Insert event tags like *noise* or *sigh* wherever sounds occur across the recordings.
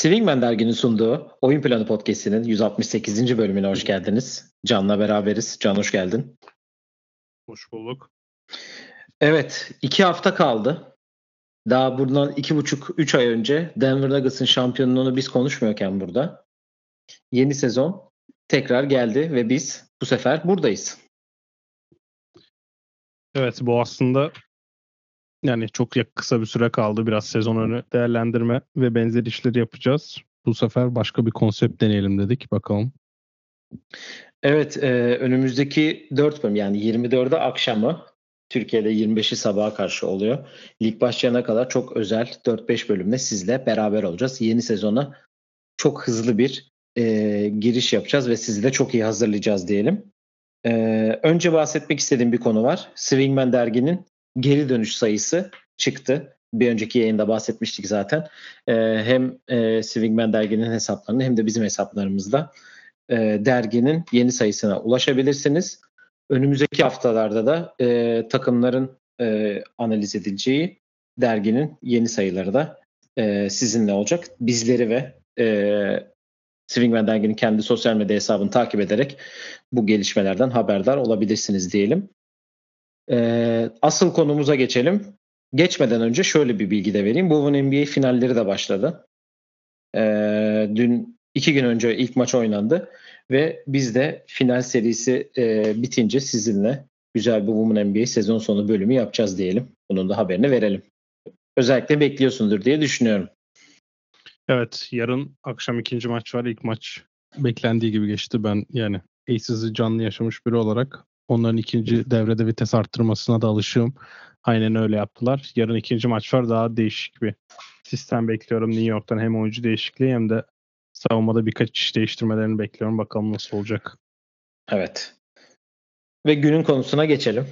Swingman derginin sunduğu Oyun Planı Podcast'inin 168. bölümüne hoş geldiniz. Can'la beraberiz. Can hoş geldin. Hoş bulduk. Evet, iki hafta kaldı. Daha bundan iki buçuk, üç ay önce Denver Nuggets'ın şampiyonluğunu biz konuşmuyorken burada yeni sezon tekrar geldi ve biz bu sefer buradayız. Evet bu aslında yani çok kısa bir süre kaldı. Biraz sezon önü değerlendirme ve benzer işleri yapacağız. Bu sefer başka bir konsept deneyelim dedik. Bakalım. Evet e, önümüzdeki 4 bölüm yani 24'e akşamı Türkiye'de 25'i sabaha karşı oluyor. Lig başlayana kadar çok özel 4-5 bölümde sizle beraber olacağız. Yeni sezona çok hızlı bir e, giriş yapacağız ve sizi de çok iyi hazırlayacağız diyelim. E, önce bahsetmek istediğim bir konu var. Swingman derginin geri dönüş sayısı çıktı. Bir önceki yayında bahsetmiştik zaten. E, hem e, Swingman derginin hesaplarında hem de bizim hesaplarımızda e, derginin yeni sayısına ulaşabilirsiniz. Önümüzdeki haftalarda da e, takımların e, analiz edileceği derginin yeni sayıları da e, sizinle olacak. Bizleri ve e, Swingman derginin kendi sosyal medya hesabını takip ederek bu gelişmelerden haberdar olabilirsiniz diyelim. E, asıl konumuza geçelim. Geçmeden önce şöyle bir bilgi de vereyim. Women NBA finalleri de başladı. E, dün iki gün önce ilk maç oynandı ve biz de final serisi e, bitince sizinle güzel bir Women NBA sezon sonu bölümü yapacağız diyelim. Bunun da haberini verelim. Özellikle bekliyorsundur diye düşünüyorum. Evet yarın akşam ikinci maç var. İlk maç beklendiği gibi geçti. Ben yani Aces'i canlı yaşamış biri olarak onların ikinci devrede vites arttırmasına da alışığım. Aynen öyle yaptılar. Yarın ikinci maç var. Daha değişik bir sistem bekliyorum New York'tan. Hem oyuncu değişikliği hem de savunmada birkaç iş değiştirmelerini bekliyorum. Bakalım nasıl olacak. Evet. Ve günün konusuna geçelim.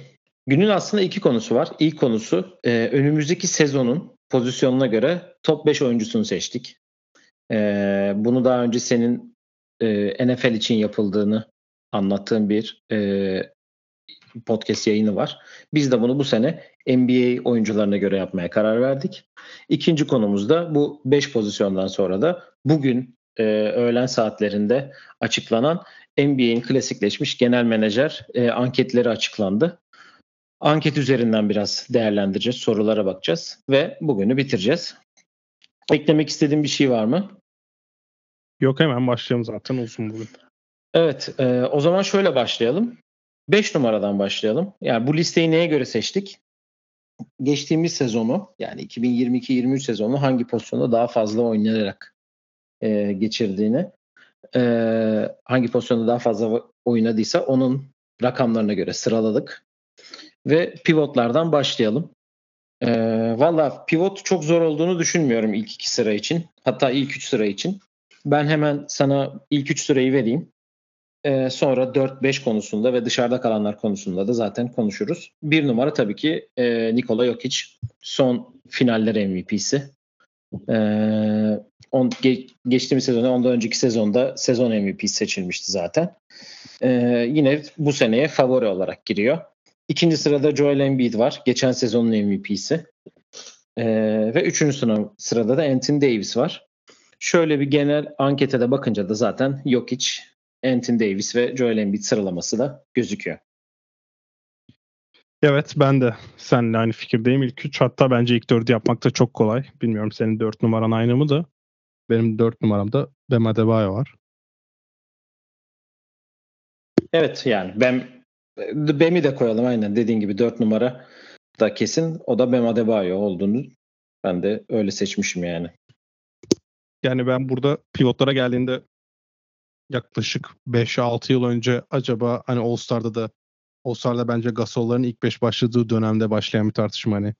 Günün aslında iki konusu var. İlk konusu e, önümüzdeki sezonun pozisyonuna göre top 5 oyuncusunu seçtik. E, bunu daha önce senin e, NFL için yapıldığını anlattığın bir e, podcast yayını var. Biz de bunu bu sene NBA oyuncularına göre yapmaya karar verdik. İkinci konumuz da bu 5 pozisyondan sonra da bugün e, öğlen saatlerinde açıklanan NBA'in klasikleşmiş genel menajer e, anketleri açıklandı. Anket üzerinden biraz değerlendireceğiz, sorulara bakacağız ve bugünü bitireceğiz. Eklemek istediğim bir şey var mı? Yok hemen başlayalım zaten olsun bugün. Evet e, o zaman şöyle başlayalım. 5 numaradan başlayalım. Yani bu listeyi neye göre seçtik? Geçtiğimiz sezonu yani 2022-23 sezonu hangi pozisyonda daha fazla oynayarak e, geçirdiğini e, hangi pozisyonda daha fazla oynadıysa onun rakamlarına göre sıraladık. Ve pivotlardan başlayalım. E, Valla pivot çok zor olduğunu düşünmüyorum ilk iki sıra için. Hatta ilk üç sıra için. Ben hemen sana ilk üç sırayı vereyim. E, sonra 4-5 konusunda ve dışarıda kalanlar konusunda da zaten konuşuruz. Bir numara tabii ki e, Nikola Jokic. Son finaller MVP'si. E, on, ge, geçtiğimiz sezonda ondan önceki sezonda sezon MVP seçilmişti zaten. E, yine bu seneye favori olarak giriyor. İkinci sırada Joel Embiid var. Geçen sezonun MVP'si. E, ve üçüncü sırada da Anthony Davis var. Şöyle bir genel ankete de bakınca da zaten Jokic, Anthony Davis ve Joel Embiid sıralaması da gözüküyor. Evet ben de seninle aynı fikirdeyim. İlk üç hatta bence ilk dördü yapmak da çok kolay. Bilmiyorum senin dört numaran aynı mı da. Benim dört numaramda Bam Adebayo var. Evet yani ben Bem'i de koyalım aynen dediğin gibi dört numara da kesin. O da Bam Adebayo olduğunu ben de öyle seçmişim yani. Yani ben burada pivotlara geldiğinde yaklaşık 5-6 yıl önce acaba hani All Star'da da All Star'da bence Gasol'ların ilk 5 başladığı dönemde başlayan bir tartışma hani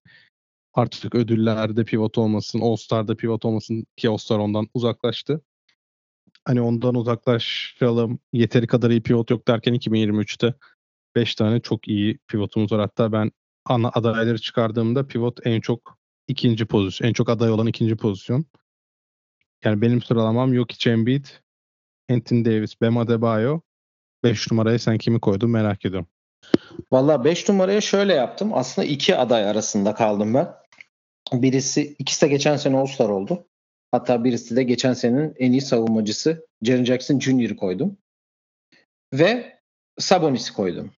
artık ödüllerde pivot olmasın, All Star'da pivot olmasın ki All Star ondan uzaklaştı. Hani ondan uzaklaşalım, yeteri kadar iyi pivot yok derken 2023'te 5 tane çok iyi pivotumuz var. Hatta ben ana adayları çıkardığımda pivot en çok ikinci pozisyon, en çok aday olan ikinci pozisyon. Yani benim sıralamam yok hiç Embiid, Anthony Davis, Bam Adebayo. 5 numaraya sen kimi koydun merak ediyorum. Valla 5 numaraya şöyle yaptım. Aslında iki aday arasında kaldım ben. Birisi ikisi de geçen sene All-Star oldu. Hatta birisi de geçen senenin en iyi savunmacısı Jaren Jackson Jr.'ı koydum. Ve Sabonis'i koydum.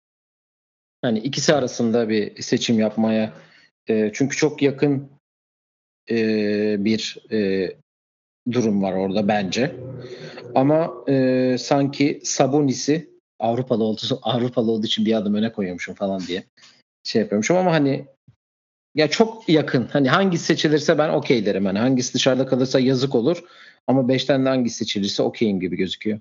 Hani ikisi arasında bir seçim yapmaya e, çünkü çok yakın e, bir e, durum var orada bence. Ama e, sanki Sabonis'i Avrupalı olduğu *laughs* Avrupalı olduğu için bir adım öne koyuyormuşum falan diye şey yapıyormuşum ama hani ya çok yakın. Hani hangisi seçilirse ben okey derim. Hani hangisi dışarıda kalırsa yazık olur. Ama 5'ten de hangisi seçilirse okeyim gibi gözüküyor.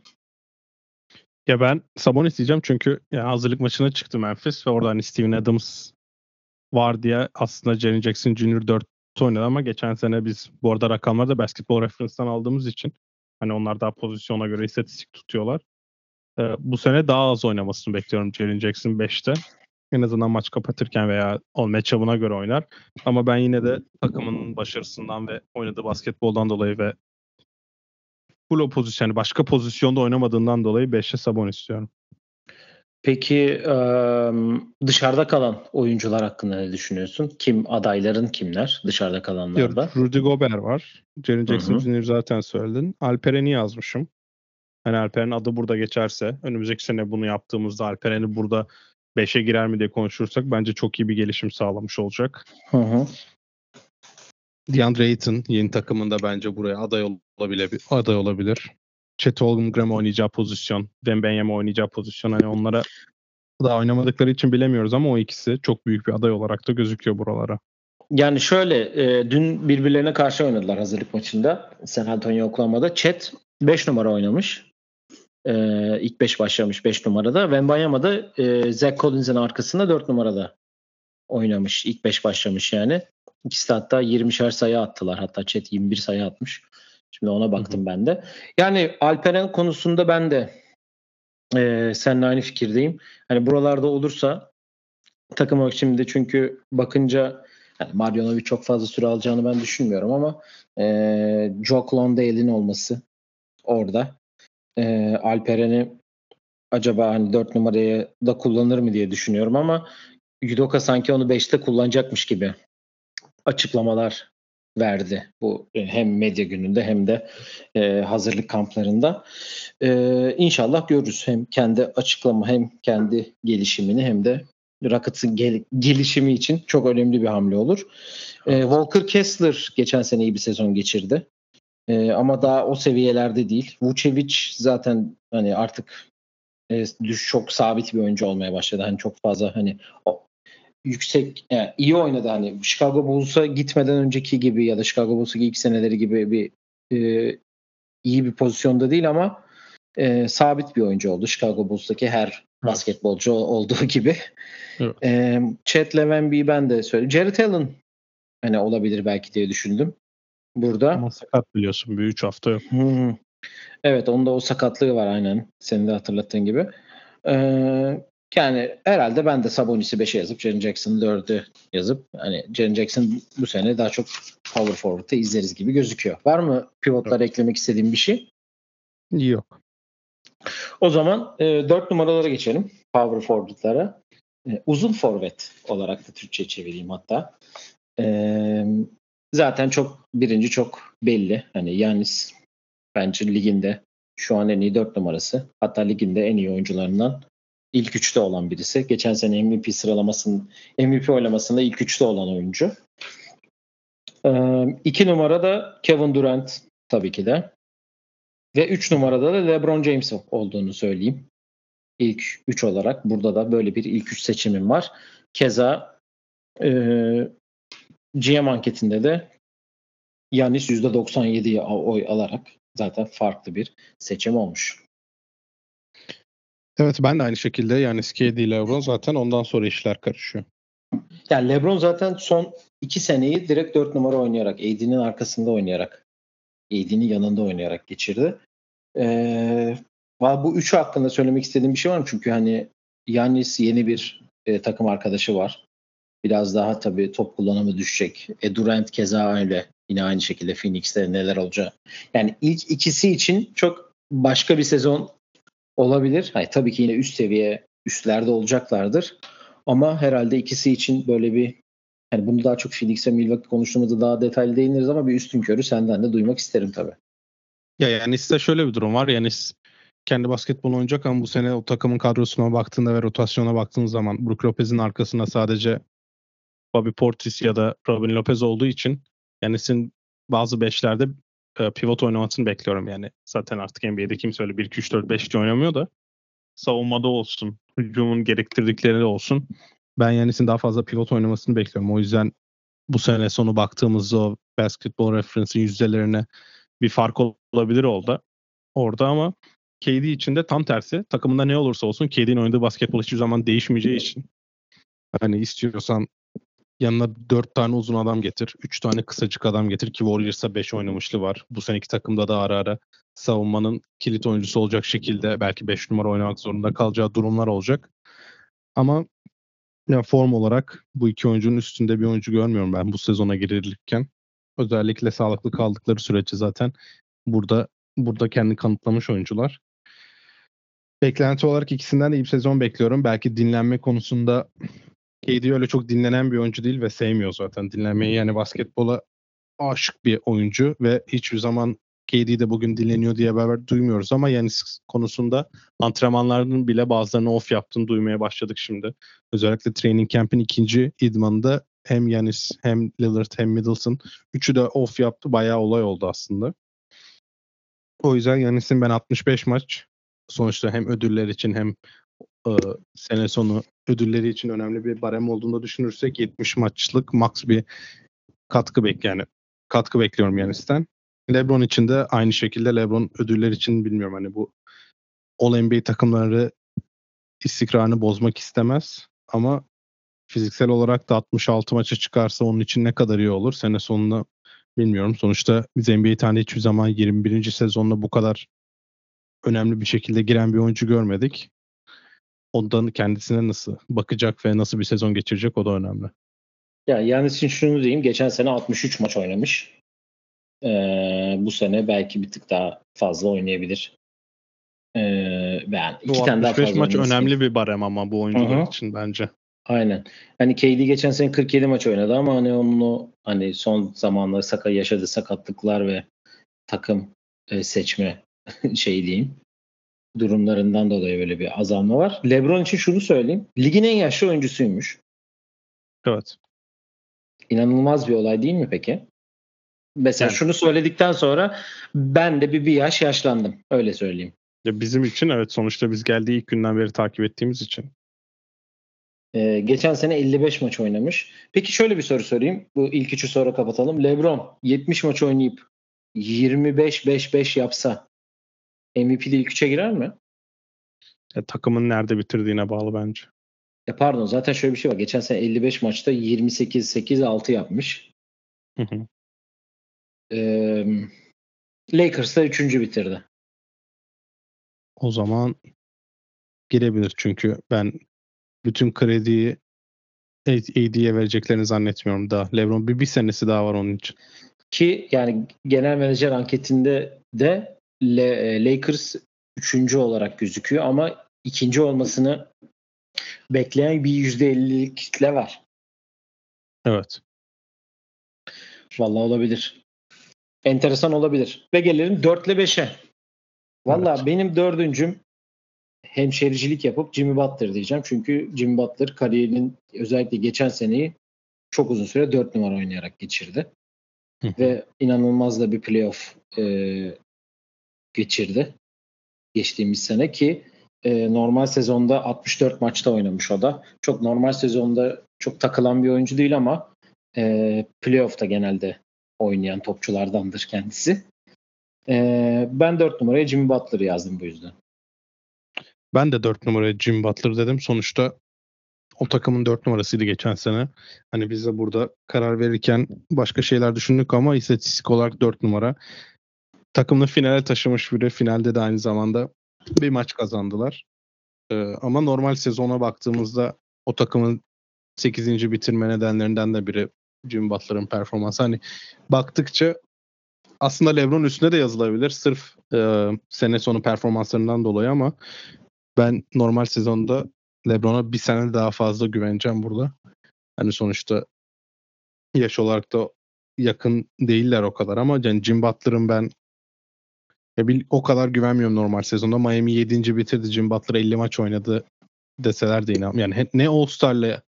Ya ben Sabonis diyeceğim çünkü yani hazırlık maçına çıktı Memphis ve orada hani Steven Adams var diye aslında Jaren Jackson Jr. 4 oynadı ama geçen sene biz bu arada rakamları da Basketball Reference'dan aldığımız için hani onlar daha pozisyona göre istatistik tutuyorlar. Ee, bu sene daha az oynamasını bekliyorum Jaren Jackson 5'te. En azından maç kapatırken veya o matchup'ına göre oynar. Ama ben yine de takımın başarısından ve oynadığı basketboldan dolayı ve full pozisyon, yani başka pozisyonda oynamadığından dolayı 5'e Sabon istiyorum. Peki dışarıda kalan oyuncular hakkında ne düşünüyorsun? Kim adayların kimler dışarıda kalanlarda? Rudy Gobert var. Jaren Jackson Jr. zaten söyledin. Alperen'i yazmışım. Hani Alperen'in adı burada geçerse önümüzdeki sene bunu yaptığımızda Alperen'i burada 5'e girer mi diye konuşursak bence çok iyi bir gelişim sağlamış olacak. Hı hı. DeAndre Ayton yeni takımında bence buraya aday olabilir. Aday olabilir. Chet Holmgren oynayacağı pozisyon, Wembenyama oynayacağı pozisyon hani onlara daha oynamadıkları için bilemiyoruz ama o ikisi çok büyük bir aday olarak da gözüküyor buralara. Yani şöyle e, dün birbirlerine karşı oynadılar hazırlık maçında San Antonio Oklahoma'da. Chet 5 numara oynamış. E, ilk 5 başlamış 5 numarada. Wembanyama da e, Zach Collins'in arkasında 4 numarada oynamış. İlk 5 başlamış yani. İkisi de hatta 20'şer sayı attılar. Hatta Chet 21 sayı atmış. Şimdi ona baktım hı hı. ben de. Yani Alperen konusunda ben de e, seninle aynı fikirdeyim. Hani buralarda olursa takım olarak şimdi çünkü bakınca yani Marjanovic çok fazla süre alacağını ben düşünmüyorum ama e, Jock Landale'in olması orada e, Alperen'i acaba hani 4 numaraya da kullanır mı diye düşünüyorum ama Yudoka sanki onu 5'te kullanacakmış gibi açıklamalar verdi bu e, hem medya gününde hem de e, hazırlık kamplarında. E, inşallah görürüz hem kendi açıklama hem kendi gelişimini hem de Rockets'ın gel- gelişimi için çok önemli bir hamle olur. E, Walker Kessler geçen sene iyi bir sezon geçirdi. E, ama daha o seviyelerde değil. Vucevic zaten hani artık e, çok sabit bir oyuncu olmaya başladı. Hani çok fazla hani yüksek yani iyi oynadı hani Chicago Bulls'a gitmeden önceki gibi ya da Chicago Bulls'aki ilk seneleri gibi bir e, iyi bir pozisyonda değil ama e, sabit bir oyuncu oldu. Chicago Bulls'taki her basketbolcu olduğu gibi. Evet. E, Chet Levenby'yi ben de söyledim. Jared Allen hani olabilir belki diye düşündüm burada. Ama sakat biliyorsun bir 3 hafta yok. Hmm. Evet onda o sakatlığı var aynen. Senin de hatırlattığın gibi. Ee, yani herhalde ben de Sabonis'i 5'e yazıp Jaren Jackson'ı 4'e yazıp hani Jaren Jackson bu sene daha çok power forward'ı izleriz gibi gözüküyor. Var mı pivotlara evet. eklemek istediğim bir şey? Yok. O zaman e, 4 numaralara geçelim. Power forward'lara. E, uzun forvet olarak da Türkçe çevireyim hatta. E, zaten çok birinci çok belli. Hani Yanis bence liginde şu an en iyi 4 numarası. Hatta liginde en iyi oyuncularından ilk üçte olan birisi. Geçen sene MVP sıralamasının MVP oylamasında ilk üçte olan oyuncu. Ee, iki numarada Kevin Durant tabii ki de. Ve üç numarada da LeBron James olduğunu söyleyeyim. İlk üç olarak burada da böyle bir ilk üç seçimim var. Keza e, GM anketinde de Yanis %97'ye oy alarak zaten farklı bir seçim olmuş. Evet ben de aynı şekilde yani Skady LeBron zaten ondan sonra işler karışıyor. Yani LeBron zaten son iki seneyi direkt dört numara oynayarak, AD'nin arkasında oynayarak, AD'nin yanında oynayarak geçirdi. Ee, bu üçü hakkında söylemek istediğim bir şey var mı? Çünkü hani Yanis yeni bir e, takım arkadaşı var. Biraz daha tabii top kullanımı düşecek. E, Durant keza öyle. Yine aynı şekilde Phoenix'te neler olacak. Yani ilk ikisi için çok başka bir sezon olabilir. Hayır, tabii ki yine üst seviye üstlerde olacaklardır. Ama herhalde ikisi için böyle bir Yani bunu daha çok Phoenix ve Milwaukee konuştuğumuzda daha detaylı değiniriz ama bir üstün körü senden de duymak isterim tabii. Ya yani size şöyle bir durum var. Yani kendi basketbol oynayacak ama bu sene o takımın kadrosuna baktığında ve rotasyona baktığın zaman Brook Lopez'in arkasında sadece Bobby Portis ya da Robin Lopez olduğu için yani sizin bazı beşlerde e, pivot oynamasını bekliyorum yani. Zaten artık NBA'de kimse öyle 1-2-3-4-5 oynamıyor da savunmada olsun, hücumun gerektirdikleri olsun. Ben Yanis'in daha fazla pivot oynamasını bekliyorum. O yüzden bu sene sonu baktığımızda o basketball reference'in yüzdelerine bir fark olabilir oldu orada ama KD için de tam tersi. Takımında ne olursa olsun KD'nin oynadığı basketbol hiçbir zaman değişmeyeceği için hani istiyorsan yanına 4 tane uzun adam getir. 3 tane kısacık adam getir ki Warriors'a 5 oynamışlı var. Bu seneki takımda da ara ara savunmanın kilit oyuncusu olacak şekilde belki 5 numara oynamak zorunda kalacağı durumlar olacak. Ama ya form olarak bu iki oyuncunun üstünde bir oyuncu görmüyorum ben bu sezona girilirken. Özellikle sağlıklı kaldıkları sürece zaten burada burada kendi kanıtlamış oyuncular. Beklenti olarak ikisinden de iyi bir sezon bekliyorum. Belki dinlenme konusunda KD öyle çok dinlenen bir oyuncu değil ve sevmiyor zaten dinlenmeyi. Yani basketbola aşık bir oyuncu ve hiçbir zaman KD de bugün dinleniyor diye haber duymuyoruz ama yani konusunda antrenmanlarının bile bazılarını off yaptığını duymaya başladık şimdi. Özellikle training camp'in ikinci idmanında hem Yanis hem Lillard hem Middleton üçü de off yaptı. Bayağı olay oldu aslında. O yüzden Yanis'in ben 65 maç sonuçta hem ödüller için hem e, sene sonu ödülleri için önemli bir barem olduğunu düşünürsek 70 maçlık max bir katkı bek yani katkı bekliyorum Yanis'ten. LeBron için de aynı şekilde LeBron ödüller için bilmiyorum hani bu All NBA takımları istikrarını bozmak istemez ama fiziksel olarak da 66 maça çıkarsa onun için ne kadar iyi olur sene sonunda bilmiyorum. Sonuçta biz NBA tarihinde hiçbir zaman 21. sezonda bu kadar önemli bir şekilde giren bir oyuncu görmedik. Ondan kendisine nasıl bakacak ve nasıl bir sezon geçirecek o da önemli. Ya yani için şunu diyeyim. Geçen sene 63 maç oynamış. Ee, bu sene belki bir tık daha fazla oynayabilir. Ee, ben iki bu tane daha fazla maç önemli bir barem ama bu oyuncular Hı-hı. için bence. Aynen. Hani KD geçen sene 47 maç oynadı ama hani onun o hani son zamanlarda sakat yaşadığı sakatlıklar ve takım e, seçme *laughs* şey diyeyim durumlarından dolayı böyle bir azalma var. LeBron için şunu söyleyeyim. Ligin en yaşlı oyuncusuymuş. Evet. İnanılmaz bir olay değil mi peki? Mesela evet. şunu söyledikten sonra ben de bir, bir yaş yaşlandım. Öyle söyleyeyim. Ya bizim için evet sonuçta biz geldiği ilk günden beri takip ettiğimiz için. Ee, geçen sene 55 maç oynamış. Peki şöyle bir soru sorayım. Bu ilk üçü sonra kapatalım. LeBron 70 maç oynayıp 25-5-5 yapsa MVP'de ilk üçe girer mi? Ya, takımın nerede bitirdiğine bağlı bence. Ya pardon zaten şöyle bir şey var. Geçen sene 55 maçta 28-8-6 yapmış. Hı hı. Ee, Lakers'ta üçüncü bitirdi. O zaman girebilir çünkü ben bütün krediyi AD'ye vereceklerini zannetmiyorum daha. LeBron bir, bir senesi daha var onun için. Ki yani genel menajer anketinde de e, Lakers üçüncü olarak gözüküyor ama ikinci olmasını bekleyen bir yüzde ellilik kitle var. Evet. Vallahi olabilir. Enteresan olabilir. Ve gelelim 4 ile 5'e. Valla evet. benim dördüncüm hemşericilik yapıp Jimmy Butler diyeceğim. Çünkü Jimmy Butler kariyerinin özellikle geçen seneyi çok uzun süre 4 numara oynayarak geçirdi. Ve inanılmaz da bir playoff e, geçirdi geçtiğimiz sene ki e, normal sezonda 64 maçta oynamış o da. Çok normal sezonda çok takılan bir oyuncu değil ama e, playoff'ta genelde oynayan topçulardandır kendisi. E, ben 4 numaraya Jimmy Butler'ı yazdım bu yüzden. Ben de 4 numaraya Jimmy Butler dedim. Sonuçta o takımın 4 numarasıydı geçen sene. Hani biz de burada karar verirken başka şeyler düşündük ama istatistik olarak 4 numara takımını finale taşımış biri. Finalde de aynı zamanda bir maç kazandılar. Ee, ama normal sezona baktığımızda o takımın 8. bitirme nedenlerinden de biri Jim Butler'ın performansı. Hani baktıkça aslında LeBron üstüne de yazılabilir sırf e, sene sonu performanslarından dolayı ama ben normal sezonda LeBron'a bir sene daha fazla güveneceğim burada. Hani sonuçta yaş olarak da yakın değiller o kadar ama yani Jim Butler'ın ben ya bir, o kadar güvenmiyorum normal sezonda. Miami 7. bitirdi. Jim Butler 50 maç oynadı deseler de inan. Yani ne All-Star'la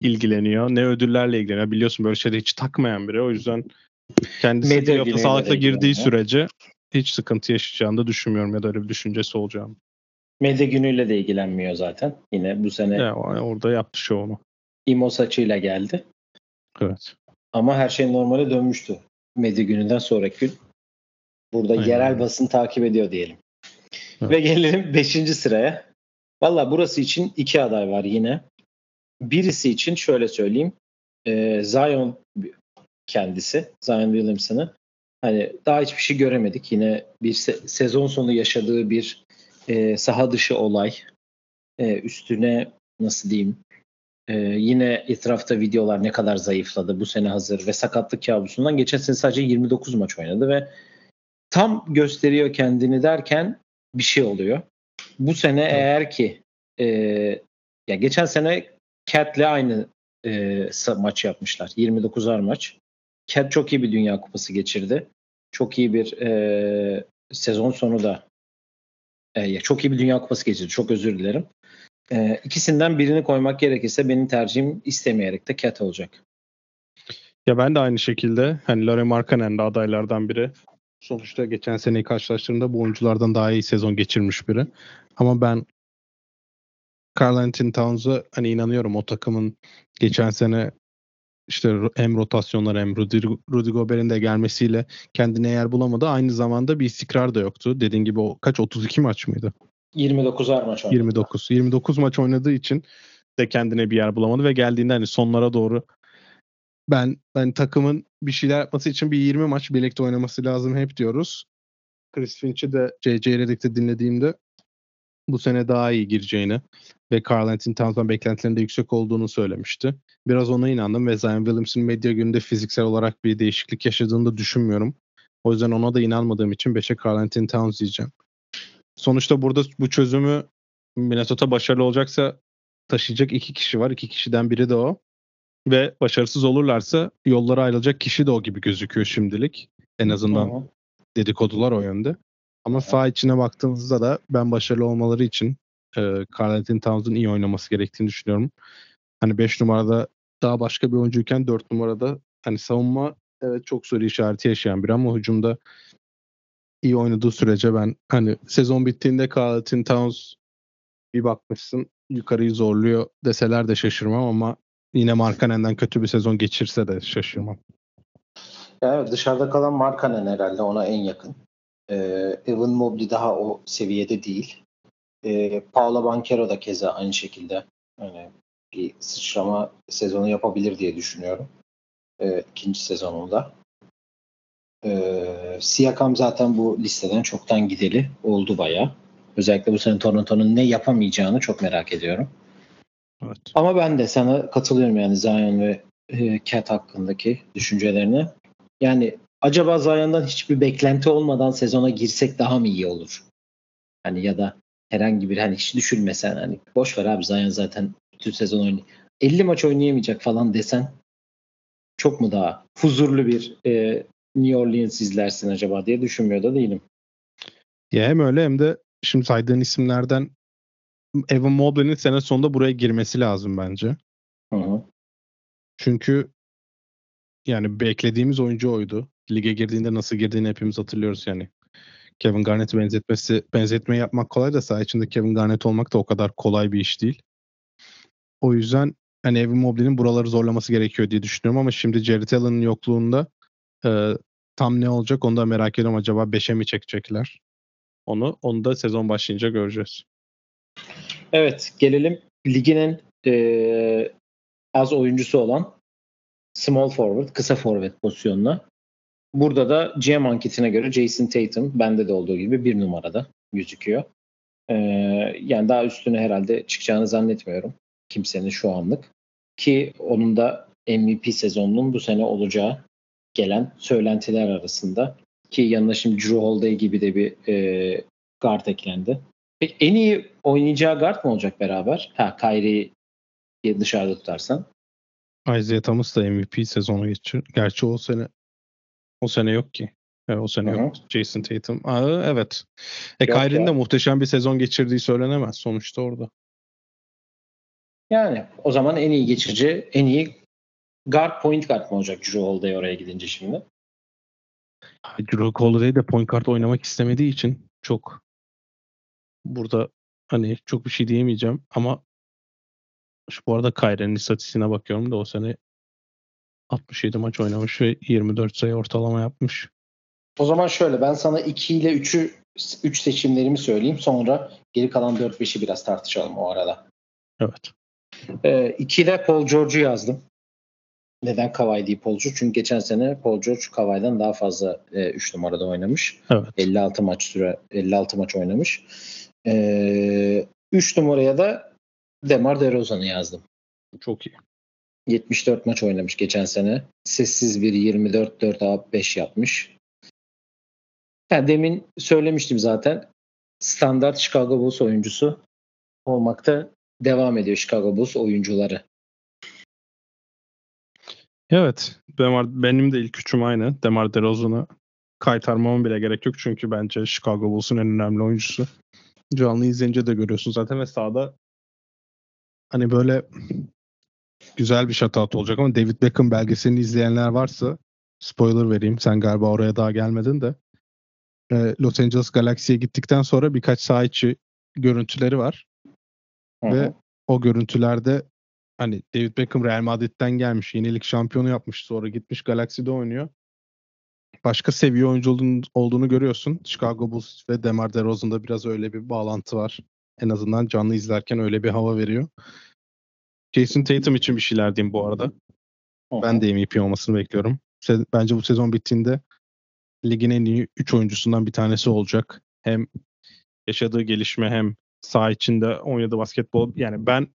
ilgileniyor ne ödüllerle ilgileniyor. Biliyorsun böyle şeyde hiç takmayan biri. O yüzden kendisi günüyle sağlıkla girdiği sürece hiç sıkıntı yaşayacağını da düşünmüyorum ya da öyle bir düşüncesi olacağını. Medya günüyle de ilgilenmiyor zaten. Yine bu sene Ya, orada yaptı şovunu. imo saçıyla geldi. Evet. Ama her şey normale dönmüştü. Medya gününden sonraki gün. Burada Aynen yerel basın takip ediyor diyelim. Evet. Ve gelelim *laughs* 5. sıraya. Valla burası için iki aday var yine. Birisi için şöyle söyleyeyim. Ee, Zion kendisi. Zion Williamson'ı. Hani daha hiçbir şey göremedik. Yine bir se- sezon sonu yaşadığı bir e, saha dışı olay. E, üstüne nasıl diyeyim e, yine etrafta videolar ne kadar zayıfladı bu sene hazır ve sakatlık kabusundan geçen sene sadece 29 maç oynadı ve tam gösteriyor kendini derken bir şey oluyor. Bu sene eğer ki e, ya geçen sene Cat'le aynı e, maç yapmışlar. 29'ar maç. Cat çok iyi bir Dünya Kupası geçirdi. Çok iyi bir e, sezon sonu da e, çok iyi bir Dünya Kupası geçirdi. Çok özür dilerim. E, ikisinden birini koymak gerekirse benim tercihim istemeyerek de Cat olacak. Ya ben de aynı şekilde hani Larry Markkanen de adaylardan biri. Sonuçta geçen seneyi karşılaştırdığımda bu oyunculardan daha iyi sezon geçirmiş biri. Ama ben Carl Anthony Towns'a hani inanıyorum o takımın geçen sene işte hem rotasyonlar hem Rudy, Rudy Gobert'in de gelmesiyle kendine yer bulamadı. Aynı zamanda bir istikrar da yoktu. Dediğin gibi o kaç 32 maç mıydı? 29'ar maç oynadı. 29. 29 maç oynadığı için de kendine bir yer bulamadı ve geldiğinde hani sonlara doğru ben ben takımın bir şeyler yapması için bir 20 maç birlikte oynaması lazım hep diyoruz. Chris Finch'i de J.J. Redick'te dinlediğimde bu sene daha iyi gireceğini ve Carl Anthony Towns'dan beklentilerinde yüksek olduğunu söylemişti. Biraz ona inandım ve Zion Williams'ın medya gününde fiziksel olarak bir değişiklik yaşadığını da düşünmüyorum. O yüzden ona da inanmadığım için 5'e Carl Anthony Towns diyeceğim. Sonuçta burada bu çözümü Minnesota başarılı olacaksa taşıyacak iki kişi var. İki kişiden biri de o. Ve başarısız olurlarsa yollara ayrılacak kişi de o gibi gözüküyor şimdilik. En azından hı. dedikodular o yönde. Ama saha içine baktığımızda da ben başarılı olmaları için e, Carl Anthony Towns'un iyi oynaması gerektiğini düşünüyorum. Hani 5 numarada daha başka bir oyuncuyken 4 numarada hani savunma evet çok soru işareti yaşayan biri ama hücumda iyi oynadığı sürece ben hani sezon bittiğinde Carl Anthony Towns bir bakmışsın yukarıyı zorluyor deseler de şaşırmam ama yine Markkanen'den kötü bir sezon geçirse de şaşırmam. Evet, dışarıda kalan Markkanen herhalde ona en yakın. Ee, Evan Mobley daha o seviyede değil. Ee, Paolo Banchero da keza aynı şekilde hani bir sıçrama sezonu yapabilir diye düşünüyorum. Ee, ikinci sezonunda. Ee, Siakam zaten bu listeden çoktan gideli oldu bayağı. Özellikle bu sene Toronto'nun ne yapamayacağını çok merak ediyorum. Evet. Ama ben de sana katılıyorum yani Zion ve e, Cat hakkındaki düşüncelerine. Yani acaba Zion'dan hiçbir beklenti olmadan sezona girsek daha mı iyi olur? Hani ya da herhangi bir hani hiç düşünmesen hani boş ver abi Zion zaten bütün sezon oynuyor. 50 maç oynayamayacak falan desen çok mu daha huzurlu bir e, New Orleans izlersin acaba diye düşünmüyor da değilim. Ya hem öyle hem de şimdi saydığın isimlerden Evan Mobley'nin sene sonunda buraya girmesi lazım bence. Hı hı. Çünkü yani beklediğimiz oyuncu oydu. Lige girdiğinde nasıl girdiğini hepimiz hatırlıyoruz yani. Kevin Garnett'i benzetmesi, benzetmeyi yapmak kolay da saha içinde Kevin Garnett olmak da o kadar kolay bir iş değil. O yüzden hani Evan Mobley'nin buraları zorlaması gerekiyor diye düşünüyorum ama şimdi Jared Allen'ın yokluğunda e, tam ne olacak onu da merak ediyorum. Acaba 5'e mi çekecekler? Onu, onu da sezon başlayınca göreceğiz. Evet gelelim liginin e, az oyuncusu olan small forward, kısa forward pozisyonuna. Burada da GM anketine göre Jason Tatum bende de olduğu gibi bir numarada gözüküyor. E, yani daha üstüne herhalde çıkacağını zannetmiyorum kimsenin şu anlık. Ki onun da MVP sezonunun bu sene olacağı gelen söylentiler arasında. Ki yanına şimdi Drew Holiday gibi de bir e, guard eklendi. Peki en iyi oynayacağı guard mı olacak beraber? Ha Kyrie'yi dışarıda tutarsan. Isaiah Thomas da MVP sezonu geçir. Gerçi o sene o sene yok ki. Evet, o sene Hı hı. yok. Jason Tatum. Aa, evet. E Yok Kyrie'nin ya. de muhteşem bir sezon geçirdiği söylenemez sonuçta orada. Yani o zaman en iyi geçici, en iyi guard point guard mı olacak Drew Holiday oraya gidince şimdi? Drew Holiday de point guard oynamak istemediği için çok burada hani çok bir şey diyemeyeceğim ama şu bu arada Kyrie'nin istatistiğine bakıyorum da o sene 67 maç oynamış ve 24 sayı ortalama yapmış. O zaman şöyle ben sana 2 ile 3'ü 3 seçimlerimi söyleyeyim. Sonra geri kalan 4-5'i biraz tartışalım o arada. Evet. 2 ile Paul George'u yazdım. Neden Kawhi değil Paul George? Çünkü geçen sene Paul George Kawhi'den daha fazla 3 numarada oynamış. Evet. 56 maç süre 56 maç oynamış. 3 numaraya da Demar DeRozan'ı yazdım. Çok iyi. 74 maç oynamış geçen sene. Sessiz bir 24 4 A 5 yapmış. Yani demin söylemiştim zaten. Standart Chicago Bulls oyuncusu olmakta devam ediyor Chicago Bulls oyuncuları. Evet. Demar, benim de ilk üçüm aynı. Demar DeRozan'ı kaytarmama bile gerek yok. Çünkü bence Chicago Bulls'un en önemli oyuncusu. Canlı izleyince de görüyorsun zaten ve sahada hani böyle güzel bir shutout olacak ama David Beckham belgeselini izleyenler varsa spoiler vereyim. Sen galiba oraya daha gelmedin de. Ee, Los Angeles Galaxy'ye gittikten sonra birkaç saha içi görüntüleri var. Hı hı. Ve o görüntülerde hani David Beckham Real Madrid'den gelmiş. Yenilik şampiyonu yapmış. Sonra gitmiş Galaxy'de oynuyor. Başka seviye oyuncu olduğunu, görüyorsun. Chicago Bulls ve DeMar DeRozan'da biraz öyle bir bağlantı var. En azından canlı izlerken öyle bir hava veriyor. Jason Tatum için bir şeyler diyeyim bu arada. Hı. Ben de MVP olmasını bekliyorum. Bence bu sezon bittiğinde ligin en iyi 3 oyuncusundan bir tanesi olacak. Hem yaşadığı gelişme hem saha içinde oynadığı basketbol. Yani ben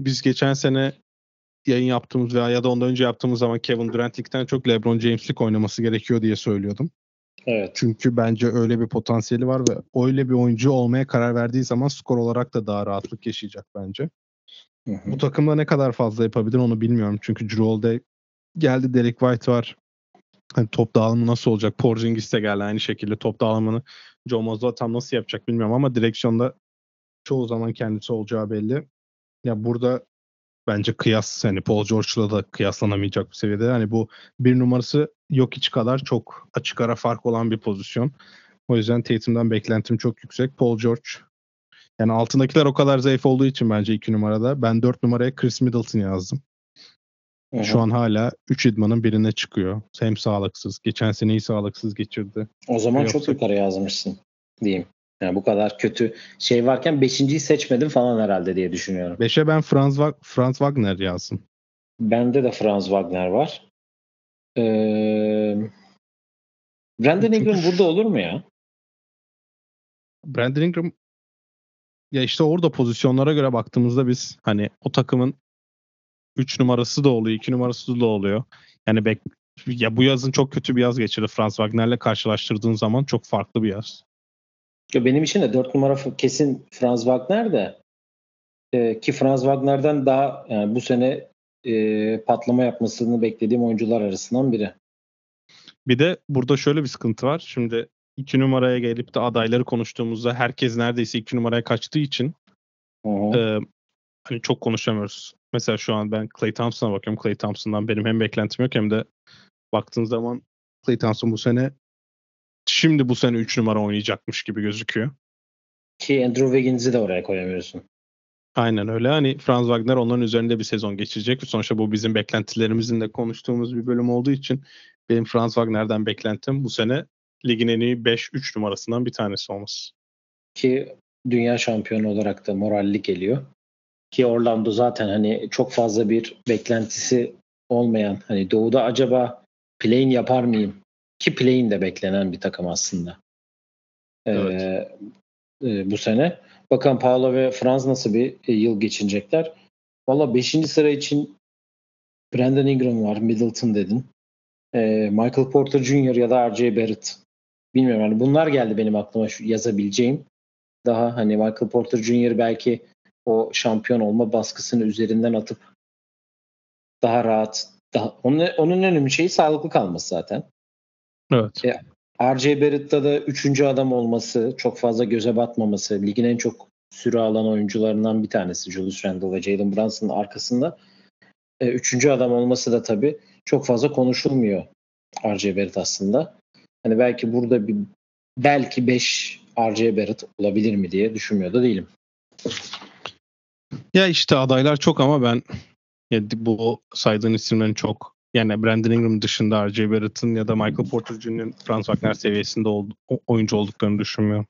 biz geçen sene yayın yaptığımız veya ya da ondan önce yaptığımız zaman Kevin Durant'likten çok LeBron James'lik oynaması gerekiyor diye söylüyordum. Evet. Çünkü bence öyle bir potansiyeli var ve öyle bir oyuncu olmaya karar verdiği zaman skor olarak da daha rahatlık yaşayacak bence. Hı hı. Bu takımda ne kadar fazla yapabilir onu bilmiyorum. Çünkü Drew Holiday geldi, Derek White var. Hani top dağılımı nasıl olacak? Porzingis de geldi aynı şekilde. Top dağılımını Joe Mazzulla tam nasıl yapacak bilmiyorum ama direksiyonda çoğu zaman kendisi olacağı belli. Ya burada bence kıyas hani Paul George'la da kıyaslanamayacak bir seviyede. Hani bu bir numarası yok hiç kadar çok açık ara fark olan bir pozisyon. O yüzden Tatum'dan beklentim çok yüksek. Paul George yani altındakiler o kadar zayıf olduğu için bence iki numarada. Ben dört numaraya Chris Middleton yazdım. Hı hı. Şu an hala 3 idmanın birine çıkıyor. Hem sağlıksız. Geçen seneyi sağlıksız geçirdi. O zaman Yoksa- çok yukarı yazmışsın diyeyim. Yani bu kadar kötü şey varken 5.yi seçmedim falan herhalde diye düşünüyorum. 5'e ben Franz, Franz Wagner yazdım. Bende de Franz Wagner var. Ee, Brandon Ingram burada olur mu ya? Brandon Ingram ya işte orada pozisyonlara göre baktığımızda biz hani o takımın 3 numarası da oluyor, 2 numarası da oluyor. Yani bek ya bu yazın çok kötü bir yaz geçirdi Franz Wagner'le karşılaştırdığın zaman çok farklı bir yaz. Ya benim için de 4 numara kesin Franz Wagner de Ee, ki Franz Wagner'den daha yani bu sene e, patlama yapmasını beklediğim oyuncular arasından biri. Bir de burada şöyle bir sıkıntı var. Şimdi 2 numaraya gelip de adayları konuştuğumuzda herkes neredeyse 2 numaraya kaçtığı için. Ee, hani çok konuşamıyoruz. Mesela şu an ben Clay Thompson'a bakıyorum. Clay Thompson'dan benim hem beklentim yok hem de baktığın zaman Clay Thompson bu sene şimdi bu sene 3 numara oynayacakmış gibi gözüküyor. Ki Andrew Wiggins'i de oraya koyamıyorsun. Aynen öyle. Hani Franz Wagner onların üzerinde bir sezon geçirecek. Sonuçta bu bizim beklentilerimizin de konuştuğumuz bir bölüm olduğu için benim Franz Wagner'den beklentim bu sene ligin en iyi 5-3 numarasından bir tanesi olması. Ki dünya şampiyonu olarak da moralli geliyor. Ki Orlando zaten hani çok fazla bir beklentisi olmayan hani doğuda acaba play-in yapar mıyım? Ki play-in de beklenen bir takım aslında. Ee, Evet. e, bu sene. Bakalım Paolo ve Franz nasıl bir e, yıl geçirecekler. Valla 5. sıra için Brandon Ingram var. Middleton dedin. Ee, Michael Porter Jr. ya da R.J. Barrett. Bilmiyorum hani bunlar geldi benim aklıma şu yazabileceğim. Daha hani Michael Porter Jr. belki o şampiyon olma baskısını üzerinden atıp daha rahat. Daha, onun, onun en önemli şeyi sağlıklı kalması zaten. Evet. E, R.J. Barrett'ta da üçüncü adam olması, çok fazla göze batmaması, ligin en çok süre alan oyuncularından bir tanesi Julius Randle ve Jalen Brunson'ın arkasında. E, üçüncü adam olması da tabii çok fazla konuşulmuyor R.J. Barrett aslında. Hani belki burada bir belki 5 R.J. Barrett olabilir mi diye düşünmüyor da değilim. Ya işte adaylar çok ama ben ya bu saydığın isimlerin çok yani Brandon Ingram dışında R.J. Barrett'ın ya da Michael Porter Jr.'ın Franz Wagner seviyesinde ol, oyuncu olduklarını düşünmüyorum.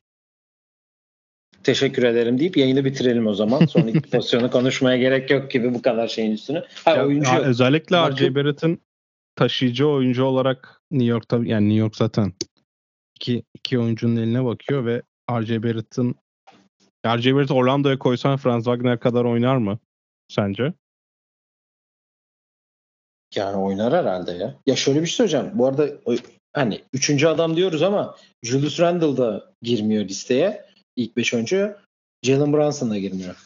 Teşekkür ederim deyip yayını bitirelim o zaman. Son iki *laughs* pozisyonu konuşmaya gerek yok gibi bu kadar şeyin üstüne. Ha, ya, oyuncu ya, özellikle. R.J. Barrett'ın taşıyıcı oyuncu olarak New York'ta yani New York zaten iki, iki oyuncunun eline bakıyor ve R.J. Barrett'ın R.J. Barrett Orlando'ya koysan Franz Wagner kadar oynar mı sence? Yani oynar herhalde ya. Ya şöyle bir şey söyleyeceğim. Bu arada hani üçüncü adam diyoruz ama Julius Randle da girmiyor listeye. İlk beş oyuncu. Jalen Brunson da girmiyor.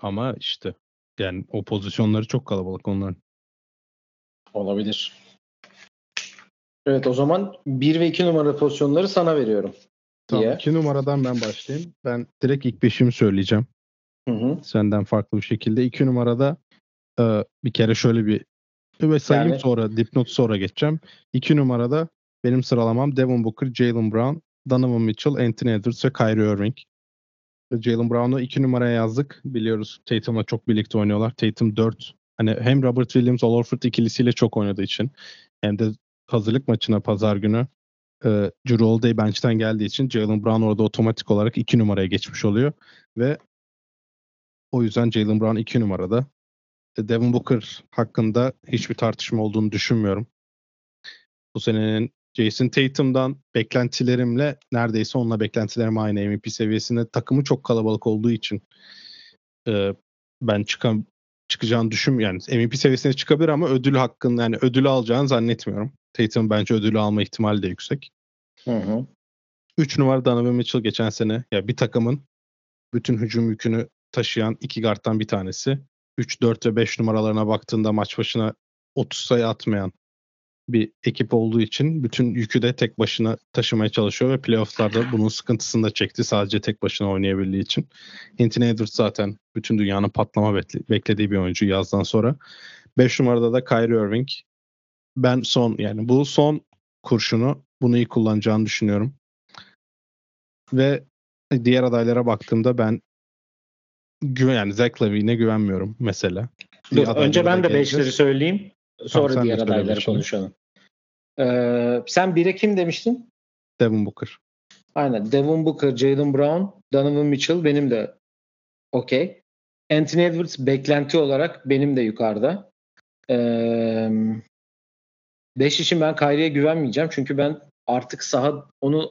Ama işte yani o pozisyonları çok kalabalık onların. Olabilir. Evet o zaman 1 ve 2 numara pozisyonları sana veriyorum. Tamam 2 numaradan ben başlayayım. Ben direkt ilk beşimi söyleyeceğim. Hı hı. Senden farklı bir şekilde. 2 numarada e, bir kere şöyle bir ve sayayım Yani- sonra dipnot sonra geçeceğim. 2 numarada benim sıralamam Devin Booker, Jalen Brown, Donovan Mitchell, Anthony Edwards ve Kyrie Irving. Jalen Brown'u 2 numaraya yazdık. Biliyoruz Tatum'la çok birlikte oynuyorlar. Tatum 4. Hani hem Robert Williams, Al Horford ikilisiyle çok oynadığı için hem de hazırlık maçına pazar günü e, Drew Holiday bench'ten geldiği için Jalen Brown orada otomatik olarak 2 numaraya geçmiş oluyor. Ve o yüzden Jalen Brown 2 numarada. E, Devin Booker hakkında hiçbir tartışma olduğunu düşünmüyorum. Bu senenin Jason Tatum'dan beklentilerimle neredeyse onunla beklentilerim aynı MVP seviyesinde. Takımı çok kalabalık olduğu için e, ben çıkan çıkacağını düşün yani MVP seviyesine çıkabilir ama ödül hakkında yani ödülü alacağını zannetmiyorum. Tatum bence ödülü alma ihtimali de yüksek. Hı hı. 3 numara Donovan Mitchell geçen sene ya bir takımın bütün hücum yükünü taşıyan iki guardtan bir tanesi. 3, 4 ve 5 numaralarına baktığında maç başına 30 sayı atmayan bir ekip olduğu için bütün yükü de tek başına taşımaya çalışıyor ve playofflarda bunun sıkıntısını da çekti sadece tek başına oynayabildiği için. Anthony Edwards zaten bütün dünyanın patlama bekle- beklediği bir oyuncu yazdan sonra. 5 numarada da Kyrie Irving. Ben son yani bu son kurşunu bunu iyi kullanacağını düşünüyorum. Ve diğer adaylara baktığımda ben güven yani Zach Lavine'e güvenmiyorum mesela. Dur, önce ben de beşleri söyleyeyim. Sonra de diğer adayları konuşalım. Ee, sen 1'e kim demiştin? Devin Booker. Aynen. Devin Booker, Jalen Brown, Donovan Mitchell benim de okey. Anthony Edwards beklenti olarak benim de yukarıda. Ee, beş için ben Kyrie'ye güvenmeyeceğim. Çünkü ben artık saha onu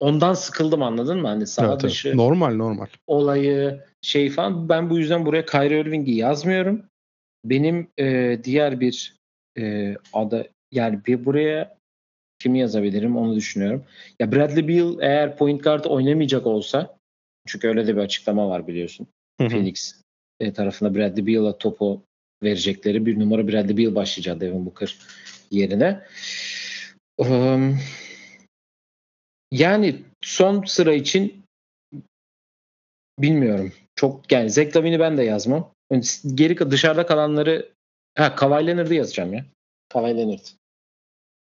ondan sıkıldım anladın mı? Hani saha Evet, evet. dışı Normal normal. olayı şey falan. Ben bu yüzden buraya Kyrie Irving'i yazmıyorum. Benim e, diğer bir e, ada yani bir buraya kimi yazabilirim onu düşünüyorum. Ya Bradley Beal eğer point guard oynamayacak olsa çünkü öyle de bir açıklama var biliyorsun. Hı hı. Phoenix e, tarafında Bradley Beal'a topu verecekleri bir numara Bradley Beal başlayacak Devin Booker yerine. Um, yani son sıra için bilmiyorum. Çok yani Zach Lavine'i ben de yazmam. Geri dışarıda kalanları ha Kawhi Leonard'ı yazacağım ya. Kawhi Leonard.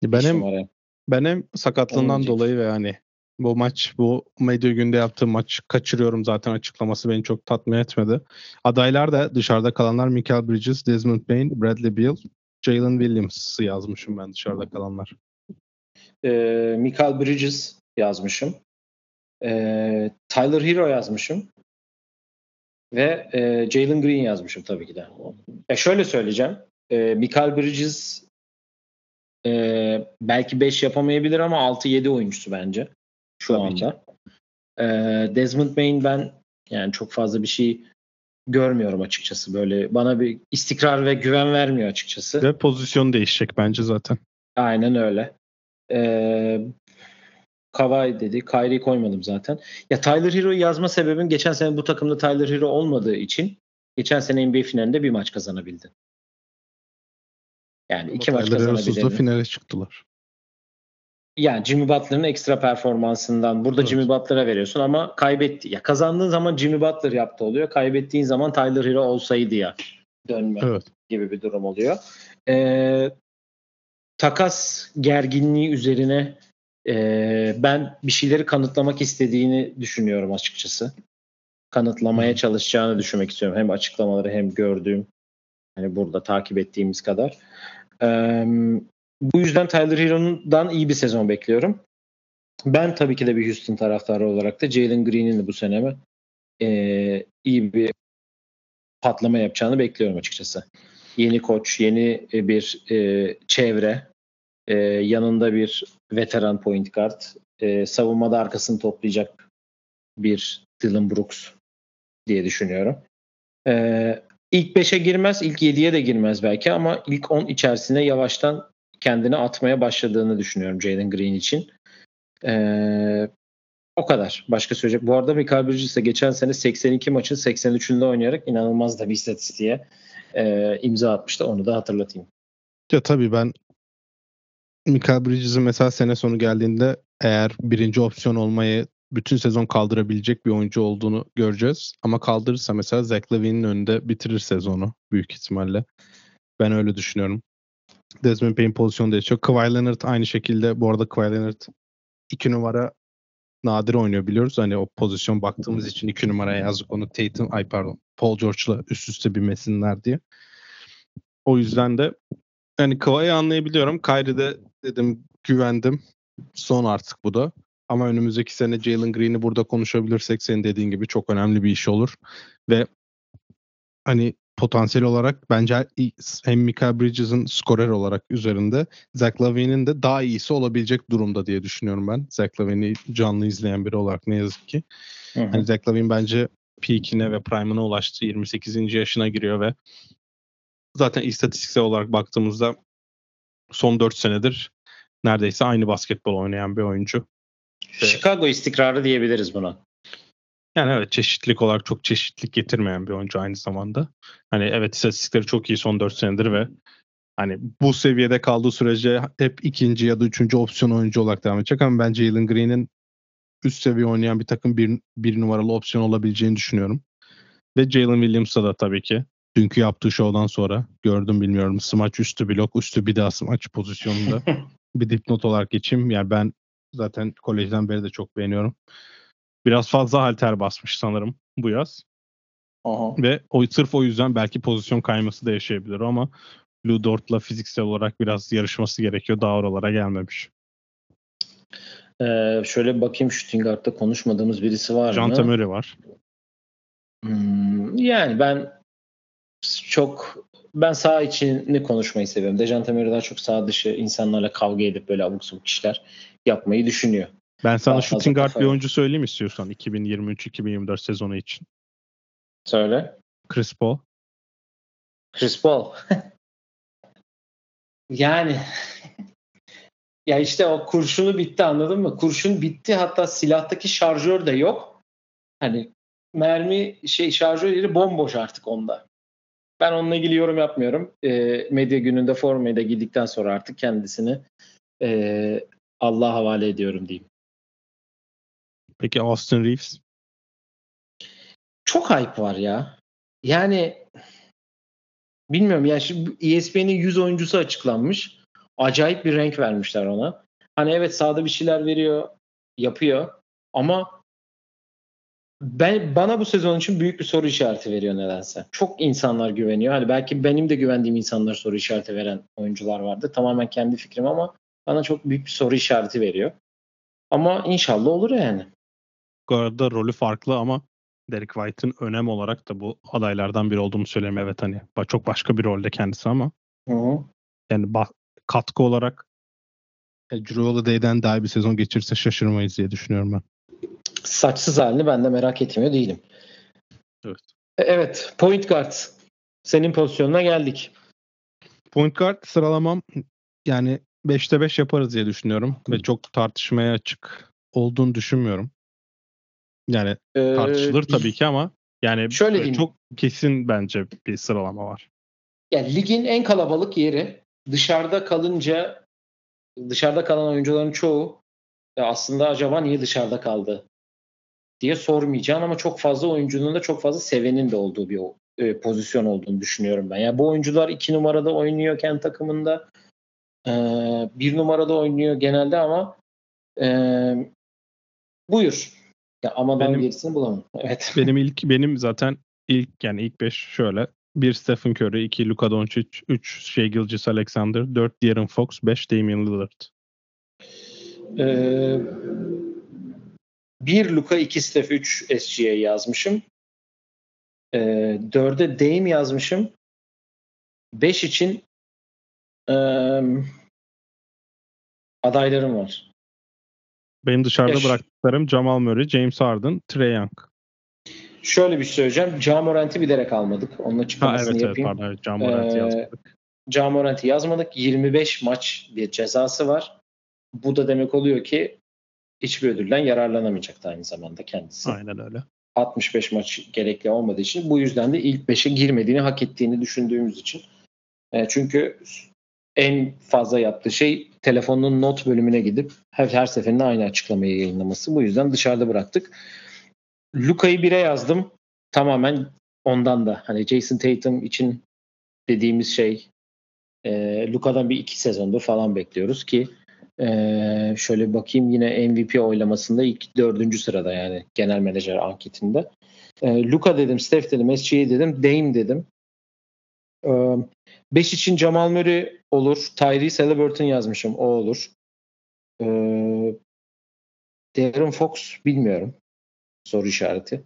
Ben hem, ben hem sakatlığından Olmayacak. dolayı ve yani bu maç bu medya günde yaptığım maç kaçırıyorum zaten açıklaması beni çok tatmin etmedi. Adaylar da dışarıda kalanlar Michael Bridges, Desmond Bain, Bradley Beal, Jalen Williams'ı yazmışım ben dışarıda kalanlar. Ee, Michael Bridges yazmışım. Ee, Tyler Hero yazmışım. Ve e, Jalen Green yazmışım tabii ki de. Ya şöyle söyleyeceğim. E, Michael Bridges e, belki 5 yapamayabilir ama 6-7 oyuncusu bence şu Tabii ki. anda. E, Desmond Bain ben yani çok fazla bir şey görmüyorum açıkçası. Böyle bana bir istikrar ve güven vermiyor açıkçası. Ve pozisyon değişecek bence zaten. Aynen öyle. Ee, Kawhi dedi. Kyrie'yi koymadım zaten. Ya Tyler Hero'yu yazma sebebim geçen sene bu takımda Tyler Hero olmadığı için geçen sene NBA finalinde bir maç kazanabildi. Yani iki maç Tyler Heroes'la kazanabilirdi. finale çıktılar. Yani Jimmy Butler'ın ekstra performansından burada Evet. Jimmy Butler'a veriyorsun ama kaybetti. Ya kazandığın zaman Jimmy Butler yaptı oluyor. Kaybettiğin zaman Tyler Hero olsaydı ya dönme Evet. gibi bir durum oluyor. Ee, takas gerginliği üzerine e, ben bir şeyleri kanıtlamak istediğini düşünüyorum açıkçası. Kanıtlamaya çalışacağını düşünmek istiyorum. Hem açıklamaları hem gördüğüm hani burada takip ettiğimiz kadar. Ee, bu yüzden Tyler Hero'dan iyi bir sezon bekliyorum. Ben tabii ki de bir Houston taraftarı olarak da Jalen Green'in de bu sene e, iyi bir patlama yapacağını bekliyorum açıkçası. Yeni koç, yeni e, bir e, çevre, e, yanında bir veteran point guard, e, savunmada arkasını toplayacak bir Dylan Brooks diye düşünüyorum. E, ilk 5'e girmez, ilk 7'ye de girmez belki ama ilk 10 içerisine yavaştan kendini atmaya başladığını düşünüyorum Jalen Green için. E, o kadar. Başka söyleyecek. Bu arada Michael Bridges de geçen sene 82 maçın 83'ünde oynayarak inanılmaz da bir istatistiğe e, imza atmıştı. Onu da hatırlatayım. Ya tabii ben Michael Bridges'in mesela sene sonu geldiğinde eğer birinci opsiyon olmayı bütün sezon kaldırabilecek bir oyuncu olduğunu göreceğiz. Ama kaldırırsa mesela Zach Levine'in önünde bitirir sezonu büyük ihtimalle. Ben öyle düşünüyorum. Desmond Payne pozisyonda yaşıyor. Kawhi Leonard aynı şekilde. Bu arada Kawhi Leonard iki numara nadir oynuyor biliyoruz. Hani o pozisyon baktığımız için iki numaraya yazdık onu Tatum, ay pardon Paul George'la üst üste binmesinler diye. O yüzden de yani Kawhi'yi anlayabiliyorum. Kyrie'de dedim güvendim. Son artık bu da. Ama önümüzdeki sene Jalen Green'i burada konuşabilirsek senin dediğin gibi çok önemli bir iş olur. Ve hani potansiyel olarak bence hem Michael Bridges'ın skorer olarak üzerinde Zach Lavine'in de daha iyisi olabilecek durumda diye düşünüyorum ben. Zach Lavine'i canlı izleyen biri olarak ne yazık ki. Hı hı. Hani Zach Lavine bence peak'ine ve prime'ına ulaştı. 28. yaşına giriyor ve zaten istatistiksel olarak baktığımızda son 4 senedir neredeyse aynı basketbol oynayan bir oyuncu. Chicago istikrarı diyebiliriz buna. Yani evet çeşitlilik olarak çok çeşitlilik getirmeyen bir oyuncu aynı zamanda. Hani evet istatistikleri çok iyi son 4 senedir ve hani bu seviyede kaldığı sürece hep ikinci ya da üçüncü opsiyon oyuncu olarak devam edecek ama ben Jalen Green'in üst seviye oynayan bir takım bir, bir numaralı opsiyon olabileceğini düşünüyorum. Ve Jalen Williams'a da tabii ki dünkü yaptığı şovdan sonra gördüm bilmiyorum smaç üstü blok üstü bir daha smaç pozisyonunda *laughs* bir dipnot olarak geçeyim. Yani ben zaten kolejden beri de çok beğeniyorum. Biraz fazla halter basmış sanırım bu yaz. Aha. Ve o sırf o yüzden belki pozisyon kayması da yaşayabilir ama Lou Dort'la fiziksel olarak biraz yarışması gerekiyor. Daha oralara gelmemiş. Ee, şöyle bakayım shooting guard'da konuşmadığımız birisi var Jean mı? Temeri var. Hmm, yani ben çok ben sağ içini konuşmayı seviyorum. Dejan Temeri daha çok sağ dışı insanlarla kavga edip böyle abuk sabuk işler yapmayı düşünüyor. Ben sana Daha shooting guard bir oyuncu söyleyeyim istiyorsan 2023-2024 sezonu için. Söyle. Chris Paul. Chris Paul. *laughs* yani *laughs* ya işte o kurşunu bitti anladın mı? Kurşun bitti hatta silahtaki şarjör de yok. Hani mermi şey şarjör yeri bomboş artık onda. Ben onunla ilgili yorum yapmıyorum. E, medya gününde formaya da giydikten sonra artık kendisini e, Allah'a havale ediyorum diyeyim. Peki Austin Reeves. Çok hype var ya. Yani bilmiyorum ya şimdi ESPN'in 100 oyuncusu açıklanmış. Acayip bir renk vermişler ona. Hani evet sahada bir şeyler veriyor, yapıyor ama ben bana bu sezon için büyük bir soru işareti veriyor nedense. Çok insanlar güveniyor. Hani belki benim de güvendiğim insanlar soru işareti veren oyuncular vardı. Tamamen kendi fikrim ama bana çok büyük bir soru işareti veriyor. Ama inşallah olur yani. Bu arada rolü farklı ama Derek White'ın önem olarak da bu adaylardan biri olduğunu söyleyeyim. Evet hani çok başka bir rolde kendisi ama Hı hı. yani ba- katkı olarak e, Drew Holiday'den daha bir sezon geçirse şaşırmayız diye düşünüyorum ben. Saçsız halini ben de merak etmiyor değilim. Evet. E, Evet, point guard. Senin pozisyonuna geldik. Point guard sıralamam yani 5'te 5 yaparız diye düşünüyorum ve çok tartışmaya açık olduğunu düşünmüyorum. Yani Ee, tartışılır tabii ki ama yani Şöyle diyeyim. çok kesin bence bir sıralama var. Yani ligin en kalabalık yeri dışarıda kalınca dışarıda kalan oyuncuların çoğu ya aslında acaba niye dışarıda kaldı diye sormayacağım ama çok fazla oyuncunun da çok fazla sevenin de olduğu bir e, pozisyon olduğunu düşünüyorum ben. Yani bu oyuncular iki numarada oynuyorken takımında e, bir numarada oynuyor genelde ama e, buyur. Ya amadan benim, gerisini bulamam. *laughs* Evet. Benim ilk benim zaten ilk yani ilk 5 şöyle. 1 Stephen Curry, 2 Luka Doncic, 3 Shea Gilgis Alexander, 4 De'Aaron Fox, 5 Damian Lillard. Ee, 1 Luka, 2 Steph, 3 SGA yazmışım. Ee, 4'e Dame yazmışım. 5 için e, adaylarım var. Benim dışarıda Yaş. bıraktıklarım Jamal Murray, James Harden, Trey Young. Şöyle bir şey söyleyeceğim. Camorant'i bilerek almadık. Onun açıklamasını ha, evet, yapayım. Evet, pardon. Camorant'i ee, yazmadık. Camorant'i yazmadık. 25 maç bir cezası var. Bu da demek oluyor ki hiçbir ödülden yararlanamayacaktı aynı zamanda kendisi. Aynen öyle. 65 maç gerekli olmadığı için bu yüzden de ilk 5'e girmediğini hak ettiğini düşündüğümüz için. E, çünkü en fazla yaptığı şey telefonun not bölümüne gidip her, her seferinde aynı açıklamayı yayınlaması. Bu yüzden dışarıda bıraktık. Luka'yı 1'e yazdım. Tamamen ondan da. Hani Jason Tatum için dediğimiz şey e, Luka'dan bir iki sezondur falan bekliyoruz ki e, şöyle bakayım yine MVP oylamasında ilk dördüncü sırada yani genel menajer anketinde. E, Luka dedim, Steph dedim, SGA dedim, Dame dedim. 5 e, için Jamal Murray olur. Tyrese Halliburton yazmışım. O olur. E, Darren Fox bilmiyorum soru işareti.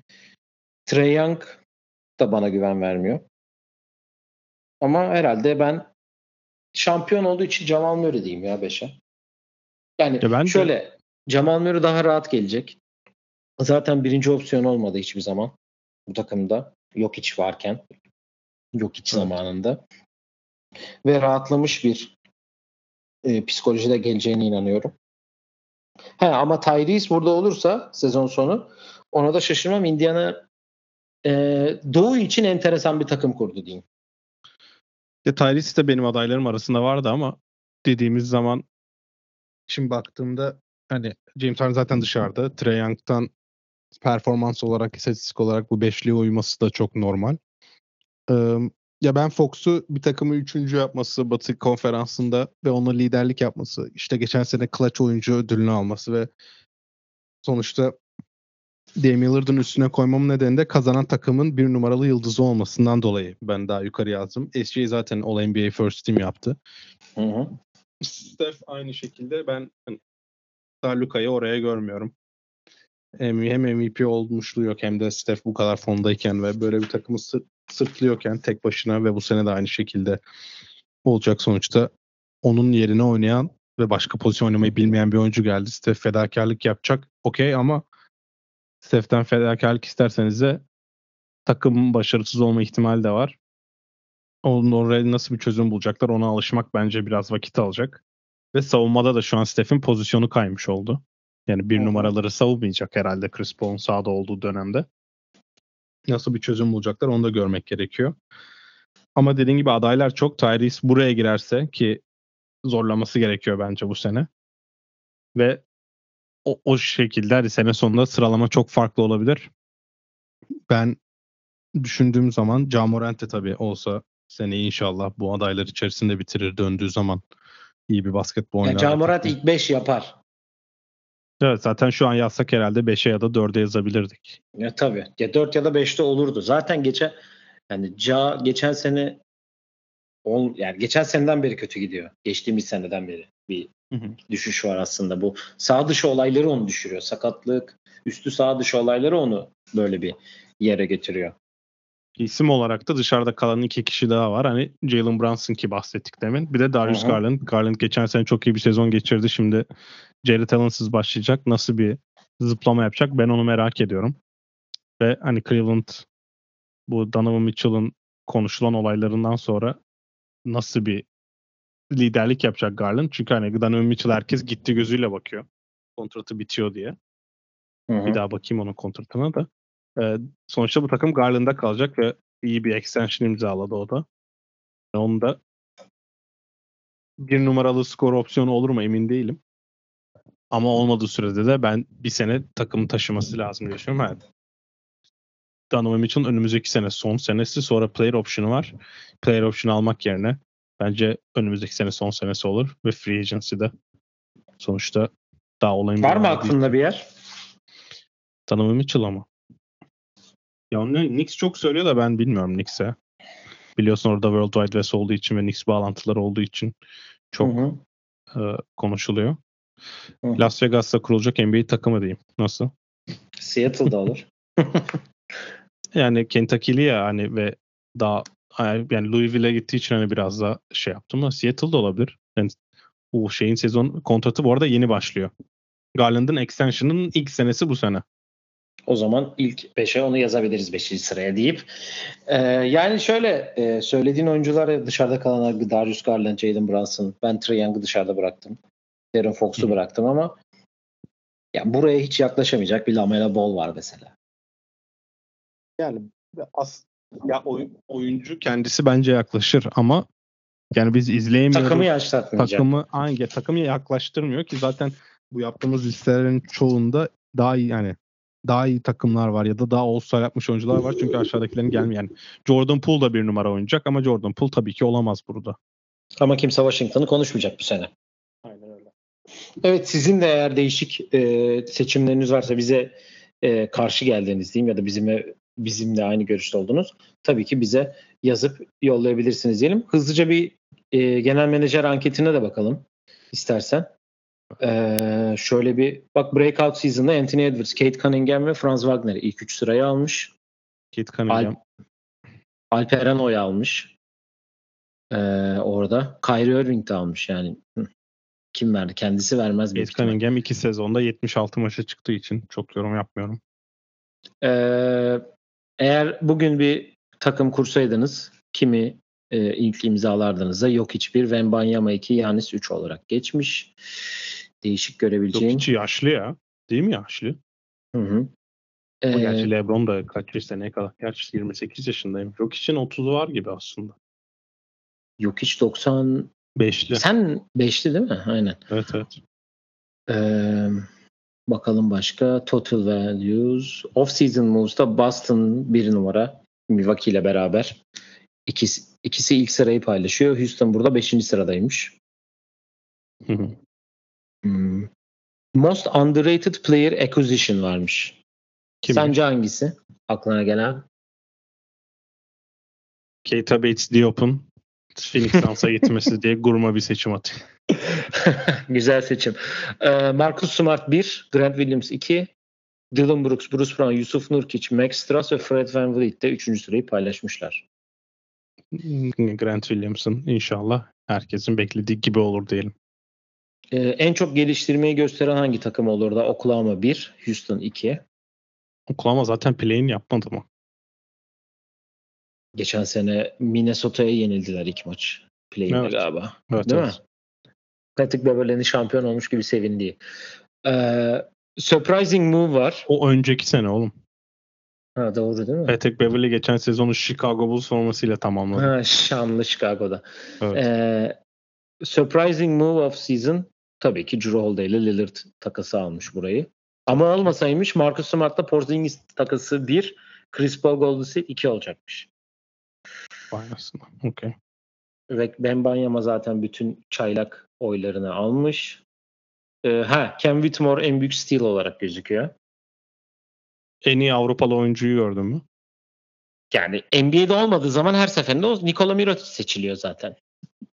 Trey Young da bana güven vermiyor. Ama herhalde ben şampiyon olduğu için Jamal Murray diyeyim ya 5'e. Yani ya ben şöyle de... Jamal Murray daha rahat gelecek. Zaten birinci opsiyon olmadı hiçbir zaman bu takımda. Yok hiç varken. Yok hiç zamanında. Ve rahatlamış bir e, psikolojide geleceğine inanıyorum. He, ama Tyrese burada olursa sezon sonu ona da şaşırmam. Indiana e, Doğu için enteresan bir takım kurdu diyeyim. Ya Tyrese de benim adaylarım arasında vardı ama dediğimiz zaman şimdi baktığımda hani James Harden zaten dışarıda. Trey Young'tan performans olarak, istatistik olarak bu beşliğe uyması da çok normal. Ee, ya ben Fox'u bir takımı üçüncü yapması Batı konferansında ve ona liderlik yapması, işte geçen sene clutch oyuncu ödülünü alması ve sonuçta Damian Lillard'ın üstüne koymam nedeni de kazanan takımın bir numaralı yıldızı olmasından dolayı ben daha yukarı yazdım. SJ zaten All NBA First Team yaptı. Hı hı. Steph aynı şekilde ben hani, Luka'yı oraya görmüyorum. Hem, hem MVP olmuşluğu yok hem de Steph bu kadar fondayken ve böyle bir takımı sı- sırtlıyorken tek başına ve bu sene de aynı şekilde olacak sonuçta onun yerine oynayan ve başka pozisyon oynamayı bilmeyen bir oyuncu geldi. Steph fedakarlık yapacak. Okey ama Steph'ten fedakarlık isterseniz de takımın başarısız olma ihtimali de var. Oraya nasıl bir çözüm bulacaklar ona alışmak bence biraz vakit alacak. Ve savunmada da şu an Steph'in pozisyonu kaymış oldu. Yani bir numaraları savunmayacak herhalde Chris Paul'un sahada olduğu dönemde. Nasıl bir çözüm bulacaklar onu da görmek gerekiyor. Ama dediğim gibi adaylar çok. Tyrese buraya girerse ki zorlaması gerekiyor bence bu sene. Ve o, o şekilde hani sene sonunda sıralama çok farklı olabilir. Ben düşündüğüm zaman Camorant de tabii olsa seneyi inşallah bu adaylar içerisinde bitirir döndüğü zaman iyi bir basketbol oynar. Yani Camorant ilk 5 yapar. Evet zaten şu an yazsak herhalde 5'e ya da 4'e yazabilirdik. Ya tabii. Ya 4 ya da 5'te olurdu. Zaten geçen yani Ca geçen sene ol, yani geçen seneden beri kötü gidiyor. Geçtiğimiz seneden beri bir hı hı. düşüş var aslında. Bu sağ dışı olayları onu düşürüyor. Sakatlık, üstü sağ dışı olayları onu böyle bir yere getiriyor. İsim olarak da dışarıda kalan iki kişi daha var. Hani Jalen Brunson ki bahsettik demin. Bir de Darius Hı-hı. Garland. Garland geçen sene çok iyi bir sezon geçirdi. Şimdi Jared Allen'sız başlayacak. Nasıl bir zıplama yapacak ben onu merak ediyorum. Ve hani Cleveland bu Donovan Mitchell'ın konuşulan olaylarından sonra nasıl bir liderlik yapacak Garland. Çünkü hani Donovan Mitchell herkes gitti gözüyle bakıyor. Kontratı bitiyor diye. Hı-hı. Bir daha bakayım onun kontratına da. Ee, sonuçta bu takım Garland'da kalacak ve iyi bir extension imzaladı o da. Onu da bir numaralı skor opsiyonu olur mu emin değilim. Ama olmadığı sürede de ben bir sene takımı taşıması lazım diye düşünüyorum. Evet. Donovan Mitchell'ın önümüzdeki sene son senesi sonra player option'u var. Player option almak yerine bence önümüzdeki sene son senesi olur ve free agency'de sonuçta daha olayın Var mı aklında bir yer? Donovan Mitchell ama. Ya onu Knicks çok söylüyor da ben bilmiyorum Knicks'e. Biliyorsun orada World Wide West olduğu için ve Knicks bağlantıları olduğu için çok Hı hı. e, konuşuluyor. Hı. Las Vegas'ta kurulacak NBA takımı diyeyim. Nasıl? Seattle'da *laughs* olur. Yani Kentucky'li ya hani ve daha yani Louisville'e gittiği için hani biraz da şey yaptım ama Seattle'da olabilir. Yani bu şeyin sezon kontratı bu arada yeni başlıyor. Garland'ın extension'ın ilk senesi bu sene. O zaman ilk 5'e onu yazabiliriz 5. sıraya deyip. Ee, yani şöyle e, söylediğin oyuncular dışarıda kalanlar Darius Garland, Jalen Brunson. Ben Trae Young'ı dışarıda bıraktım. Darren Fox'u Hı. bıraktım ama ya buraya hiç yaklaşamayacak bir Lamela Ball var mesela. Yani as ya oy- oyuncu kendisi bence yaklaşır ama yani biz izleyemiyoruz. Takımı yaşlatmayacak. takımı hangi takımı yaklaştırmıyor ki zaten bu yaptığımız listelerin çoğunda daha iyi yani daha iyi takımlar var ya da daha all yapmış oyuncular var çünkü aşağıdakilerin gelmiyor. Yani Jordan Poole da bir numara oynayacak ama Jordan Poole tabii ki olamaz burada. Ama kimse Washington'ı konuşmayacak bu sene. Aynen öyle. Evet sizin de eğer değişik e, seçimleriniz varsa bize e, karşı geldiğiniz diyeyim ya da bizimle bizimle aynı görüşte oldunuz. Tabii ki bize yazıp yollayabilirsiniz diyelim. Hızlıca bir e, genel menajer anketine de bakalım istersen. E, şöyle bir bak breakout season'da Anthony Edwards, Kate Cunningham ve Franz Wagner ilk üç sırayı almış. Kate Cunningham. Alperen Oy almış. E, orada. Kyrie Irving de almış yani. Kim verdi? Kendisi vermez. Kate. Cunningham iki sezonda 76 maça çıktığı için çok yorum yapmıyorum. Ee, eğer bugün bir takım kursaydınız kimi e, ilk imzalardınız da yok hiçbir Wembanyama 2 Yanis 3 olarak geçmiş. Değişik Yok görebileceğin. hiç yaşlı ya. Değil mi yaşlı? Hı hı. Ama Ee, gerçi LeBron da kaç seneye kadar? Gerçi 28 yaşındayım. Yok için 30 var gibi aslında. yok hiç 90 Beşli. sen 5'ti değil mi? Aynen. Evet evet. Ee, bakalım başka total values. Off season moves'ta Boston bir numara Milwaukee ile beraber. İkisi, ikisi ilk sırayı paylaşıyor. Houston burada 5. sıradaymış. Hı hı. Hmm. Most underrated player acquisition varmış. Kim? Sence hangisi? Aklına gelen? Keita Bates Diop'un Phoenix Suns'a *laughs* gitmesi diye gurma bir seçim atıyor. *laughs* Güzel seçim. Ee, Marcus Smart 1, Grant Williams 2, Dylan Brooks, Bruce Brown, Yusuf Nurkic, Max Strus ve Fred Van Vliet de 3. sırayı paylaşmışlar. Grant Williamson inşallah herkesin beklediği gibi olur diyelim. Ee, en çok geliştirmeyi gösteren hangi takım olur da? Oklahoma 1, Houston 2. Oklahoma zaten play'in yapmadı mı? Geçen sene Minnesota'ya yenildiler ilk maç. Play'inde Evet. galiba. Evet, Değil evet. mi? Patrick Beverley'nin şampiyon olmuş gibi sevindiği. Ee, surprising move var. O önceki sene oğlum. Ha, doğru değil mi? Patrick Beverley geçen sezonu Chicago Bulls formasıyla tamamladı. Ha, şanlı Chicago'da. Evet. Ee, surprising move of season tabii ki Drew Holiday ile Lillard takası almış burayı. Ama olmasaymış Marcus Smart'la Porzingis takası 1, Chris Paul Golden State 2 olacakmış. Aslında. Okey. Ve Ben Banyama zaten bütün çaylak oylarını almış. Ee, ha, Ken Whitmore en büyük steal olarak gözüküyor. En iyi Avrupalı oyuncuyu gördün mü? Yani NBA'de olmadığı zaman her seferinde o Nikola Mirotic seçiliyor zaten.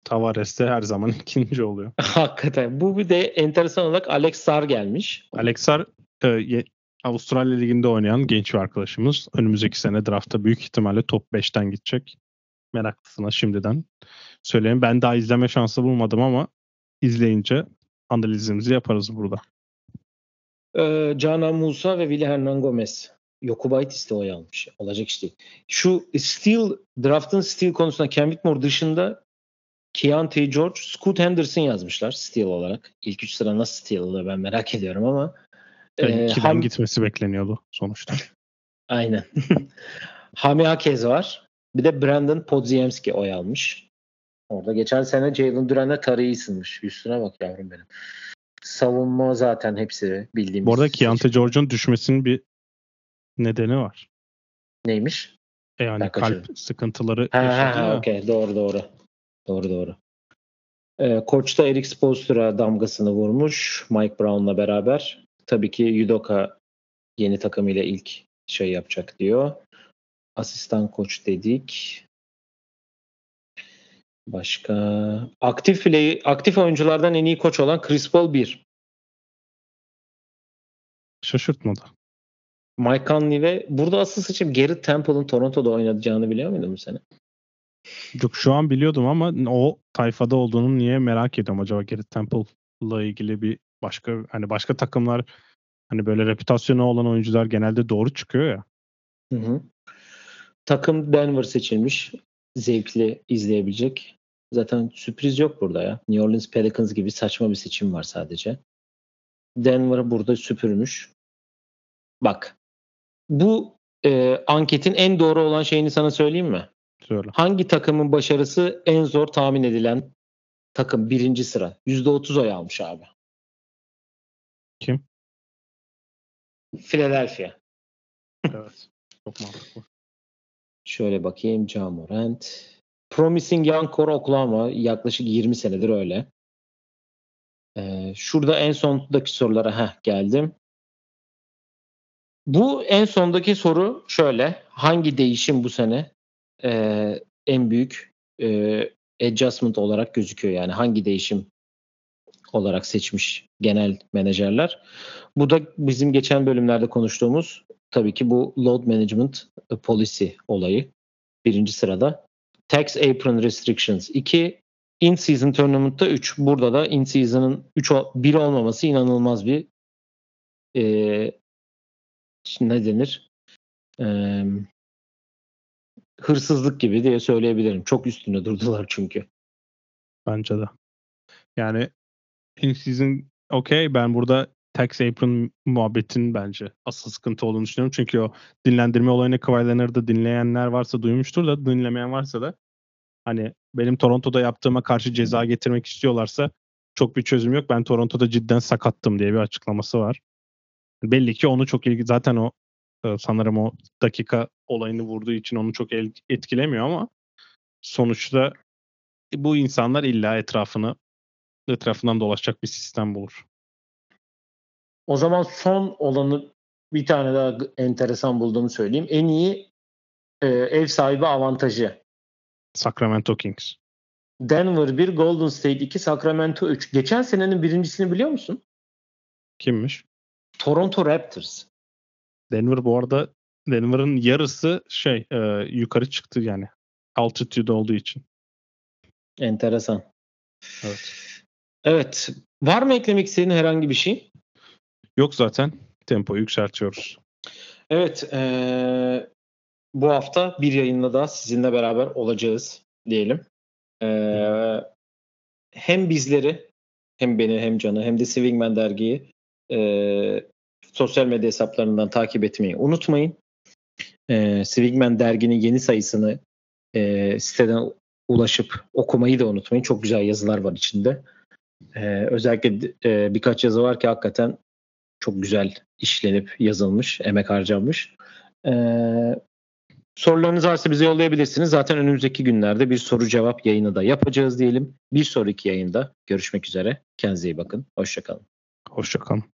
Tavares de her zaman *laughs* ikinci oluyor. *laughs* Hakikaten. Bu bir de enteresan olarak Alex Sar gelmiş. Alexar e, ye- Avustralya Ligi'nde oynayan genç bir arkadaşımız. Önümüzdeki sene draftta büyük ihtimalle top 5'ten gidecek. Meraklısına şimdiden söyleyeyim. Ben daha izleme şansı bulmadım ama izleyince analizimizi yaparız burada. Ee, Canan Musa ve Willy Hernan Gomez. Yokubaitis de oy almış. Olacak iş değil. Şu Steel, draft'ın Steel konusunda Ken Whitmore dışında Keontae George, Scoot Henderson yazmışlar Steel olarak. İlk üç sıra nasıl Steel oluyor ben merak *laughs* ediyorum ama. Yani Ee, ikiden Ham- gitmesi bekleniyordu sonuçta. *laughs* Aynen. *laughs* Hami Akez var. Bir de Brandon Podziemski oy almış. Orada geçen sene Jalen Duran'la tarıyı ısınmış. Üstüne bak yavrum benim. Savunma zaten hepsi bildiğimiz. Bu arada seçim. Keontae George'un düşmesinin bir nedeni var. Neymiş? E yani kalp kaçırdım. sıkıntıları Ha, yaşadı ha, ya. okey. Doğru doğru. Doğru doğru. Ee, Koç da Eric Spoelstra'ya damgasını vurmuş Mike Brown'la beraber. Tabii ki Yudoka yeni takımıyla ilk şey yapacak diyor. Asistan koç dedik. Başka aktif play, aktif oyunculardan en iyi koç olan Chris Paul 1. Şaşırtmadı. Mike Conley ve burada asıl seçim Garrett Temple'ın Toronto'da oynayacağını biliyor muydun bu sene? Yok şu an biliyordum ama o tayfada olduğunu niye merak ediyorum acaba Garrett Temple'la ilgili bir başka hani başka takımlar hani böyle reputasyonu olan oyuncular genelde doğru çıkıyor ya. Hı hı. Takım Denver seçilmiş. Zevkli izleyebilecek. Zaten sürpriz yok burada ya. New Orleans Pelicans gibi saçma bir seçim var sadece. Denver burada süpürmüş. Bak. Bu e, anketin en doğru olan şeyini sana söyleyeyim mi? Söyle. Hangi takımın başarısı en zor tahmin edilen takım birinci sıra? %30 oy almış abi. Kim? Philadelphia. Evet. Çok mantıklı. Şöyle bakayım. Ja Morant. Promising Young Core Oklahoma yaklaşık 20 senedir öyle. Ee, şurada en sondaki sorulara heh, geldim. Bu en sondaki soru şöyle. Hangi değişim bu sene e, en büyük e, adjustment olarak gözüküyor? Yani hangi değişim olarak seçmiş genel menajerler? Bu da bizim geçen bölümlerde konuştuğumuz tabii ki bu load management policy olayı. Birinci sırada. Tax apron restrictions 2. In season tournament'ta 3. Burada da in season'ın 3 1 olmaması inanılmaz bir e, ne denir? E, hırsızlık gibi diye söyleyebilirim. Çok üstüne durdular çünkü. Bence de. Yani in season okey ben burada tax apron muhabbetin bence asıl sıkıntı olduğunu düşünüyorum. Çünkü o dinlendirme olayını Kawhi Leonard'ı dinleyenler varsa duymuştur da dinlemeyen varsa da hani benim Toronto'da yaptığıma karşı ceza getirmek istiyorlarsa çok bir çözüm yok. Ben Toronto'da cidden sakattım diye bir açıklaması var. Belli ki onu çok ilgi zaten o e, sanırım o dakika olayını vurduğu için onu çok el- etkilemiyor ama sonuçta bu insanlar illa etrafını etrafından dolaşacak bir sistem bulur. O zaman son olanı bir tane daha enteresan bulduğumu söyleyeyim. En iyi e, ev sahibi avantajı. Sacramento Kings. Denver 1, Golden State 2, Sacramento 3. Geçen senenin birincisini biliyor musun? Kimmiş? Toronto Raptors. Denver bu arada Denver'ın yarısı şey e, yukarı çıktı yani. Altitude olduğu için. Enteresan. Evet. Evet. Var mı eklemek istediğin herhangi bir şey? Yok zaten. Tempoyu yükseltiyoruz. Evet. eee, bu hafta bir yayınla da sizinle beraber olacağız diyelim. Eee, hem bizleri hem beni hem Can'ı hem de Swingman dergiyi eee, sosyal medya hesaplarından takip etmeyi unutmayın. Eee Swingman derginin yeni sayısını eee, siteden ulaşıp okumayı da unutmayın. Çok güzel yazılar var içinde. Eee, özellikle eee, birkaç yazı var ki hakikaten çok güzel işlenip yazılmış, emek harcanmış. Ee, sorularınız varsa bize yollayabilirsiniz. Zaten önümüzdeki günlerde bir soru cevap yayını da yapacağız diyelim. Bir sonraki yayında görüşmek üzere. Kendinize iyi bakın. Hoşçakalın. Hoşçakalın.